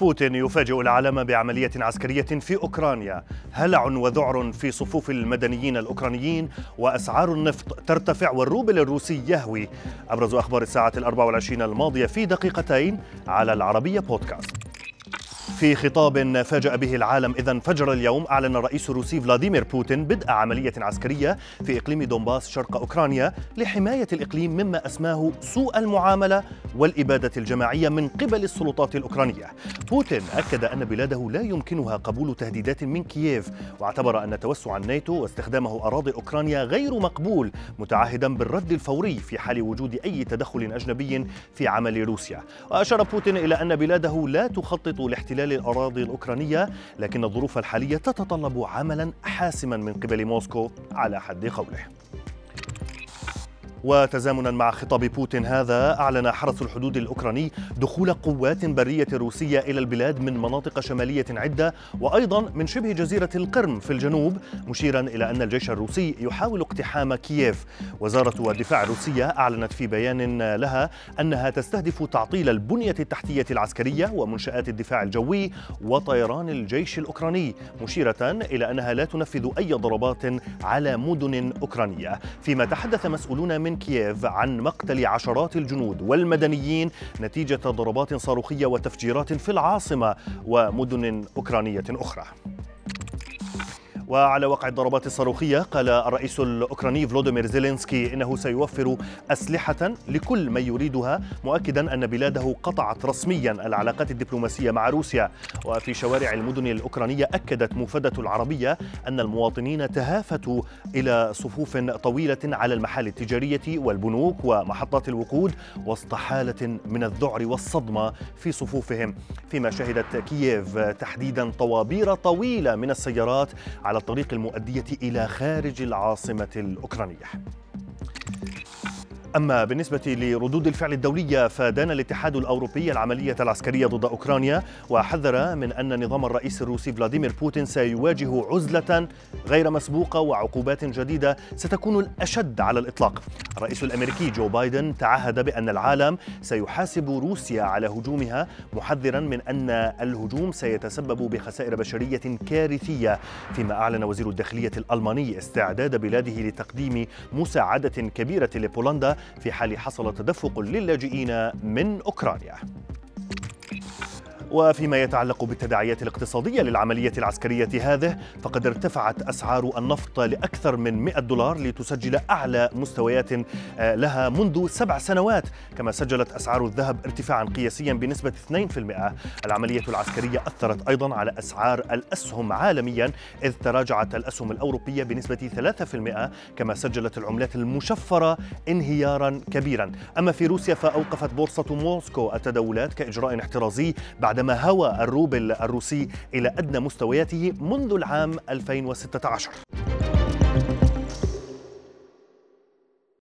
بوتين يفاجئ العالم بعملية عسكرية في أوكرانيا. هلع وذعر في صفوف المدنيين الأوكرانيين وأسعار النفط ترتفع والروبل الروسي يهوي. أبرز أخبار الساعة الأربع والعشرين الماضية في دقيقتين على العربية بودكاست. في خطاب فاجأ به العالم. إذا انفجر اليوم أعلن الرئيس الروسي فلاديمير بوتين بدء عملية عسكرية في إقليم دونباس شرق أوكرانيا لحماية الإقليم مما أسماه سوء المعاملة والإبادة الجماعية من قبل السلطات الأوكرانية. بوتين أكد أن بلاده لا يمكنها قبول تهديدات من كييف واعتبر أن توسع الناتو واستخدامه أراضي أوكرانيا غير مقبول متعهدا بالرد الفوري في حال وجود أي تدخل أجنبي في عمل روسيا. وأشار بوتين إلى أن بلاده لا تخطط لاحتلال احتلال الأراضي الأوكرانية لكن الظروف الحالية تتطلب عملا حاسما من قبل موسكو على حد قوله. وتزامنا مع خطاب بوتين هذا أعلن حرس الحدود الأوكراني دخول قوات برية روسية إلى البلاد من مناطق شمالية عدة وأيضا من شبه جزيرة القرم في الجنوب مشيرا إلى أن الجيش الروسي يحاول اقتحام كييف. وزارة الدفاع الروسية أعلنت في بيان لها أنها تستهدف تعطيل البنية التحتية العسكرية ومنشآت الدفاع الجوي وطيران الجيش الأوكراني مشيرة إلى أنها لا تنفذ أي ضربات على مدن أوكرانية. فيما تحدث مسؤولون من من كييف عن مقتل عشرات الجنود والمدنيين نتيجة ضربات صاروخية وتفجيرات في العاصمة ومدن أوكرانية أخرى. وعلى وقع الضربات الصاروخية قال الرئيس الأوكراني فلوديمير زيلينسكي إنه سيوفر أسلحة لكل من يريدها مؤكدا أن بلاده قطعت رسميا العلاقات الدبلوماسية مع روسيا. وفي شوارع المدن الأوكرانية أكدت مفدة العربية أن المواطنين تهافتوا إلى صفوف طويلة على المحال التجارية والبنوك ومحطات الوقود وسط حالة من الذعر والصدمة في صفوفهم. فيما شهدت كييف تحديدا طوابير طويلة من السيارات على الطريق المؤدية إلى خارج العاصمة الأوكرانية. أما بالنسبة لردود الفعل الدولية فدان الاتحاد الأوروبي العملية العسكرية ضد أوكرانيا وحذر من أن نظام الرئيس الروسي فلاديمير بوتين سيواجه عزلة غير مسبوقة وعقوبات جديدة ستكون الأشد على الإطلاق. الرئيس الأمريكي جو بايدن تعهد بأن العالم سيحاسب روسيا على هجومها محذرا من أن الهجوم سيتسبب بخسائر بشرية كارثية فيما أعلن وزير الداخلية الألماني استعداد بلاده لتقديم مساعدة كبيرة لبولندا في حال حصل تدفق للاجئين من أوكرانيا. وفيما يتعلق بالتداعيات الاقتصادية للعملية العسكرية هذه فقد ارتفعت أسعار النفط لأكثر من 100 دولار لتسجل أعلى مستويات آه، لها منذ سبع سنوات كما سجلت أسعار الذهب ارتفاعا قياسيا بنسبة 2% العملية العسكرية أثرت أيضا على أسعار الأسهم عالميا إذ تراجعت الأسهم الأوروبية بنسبة 3% كما سجلت العملات المشفرة انهيارا كبيرا. أما في روسيا فأوقفت بورصة موسكو التداولات كإجراء احترازي بعد بعدما هوى الروبل الروسي إلى أدنى مستوياته منذ العام 2016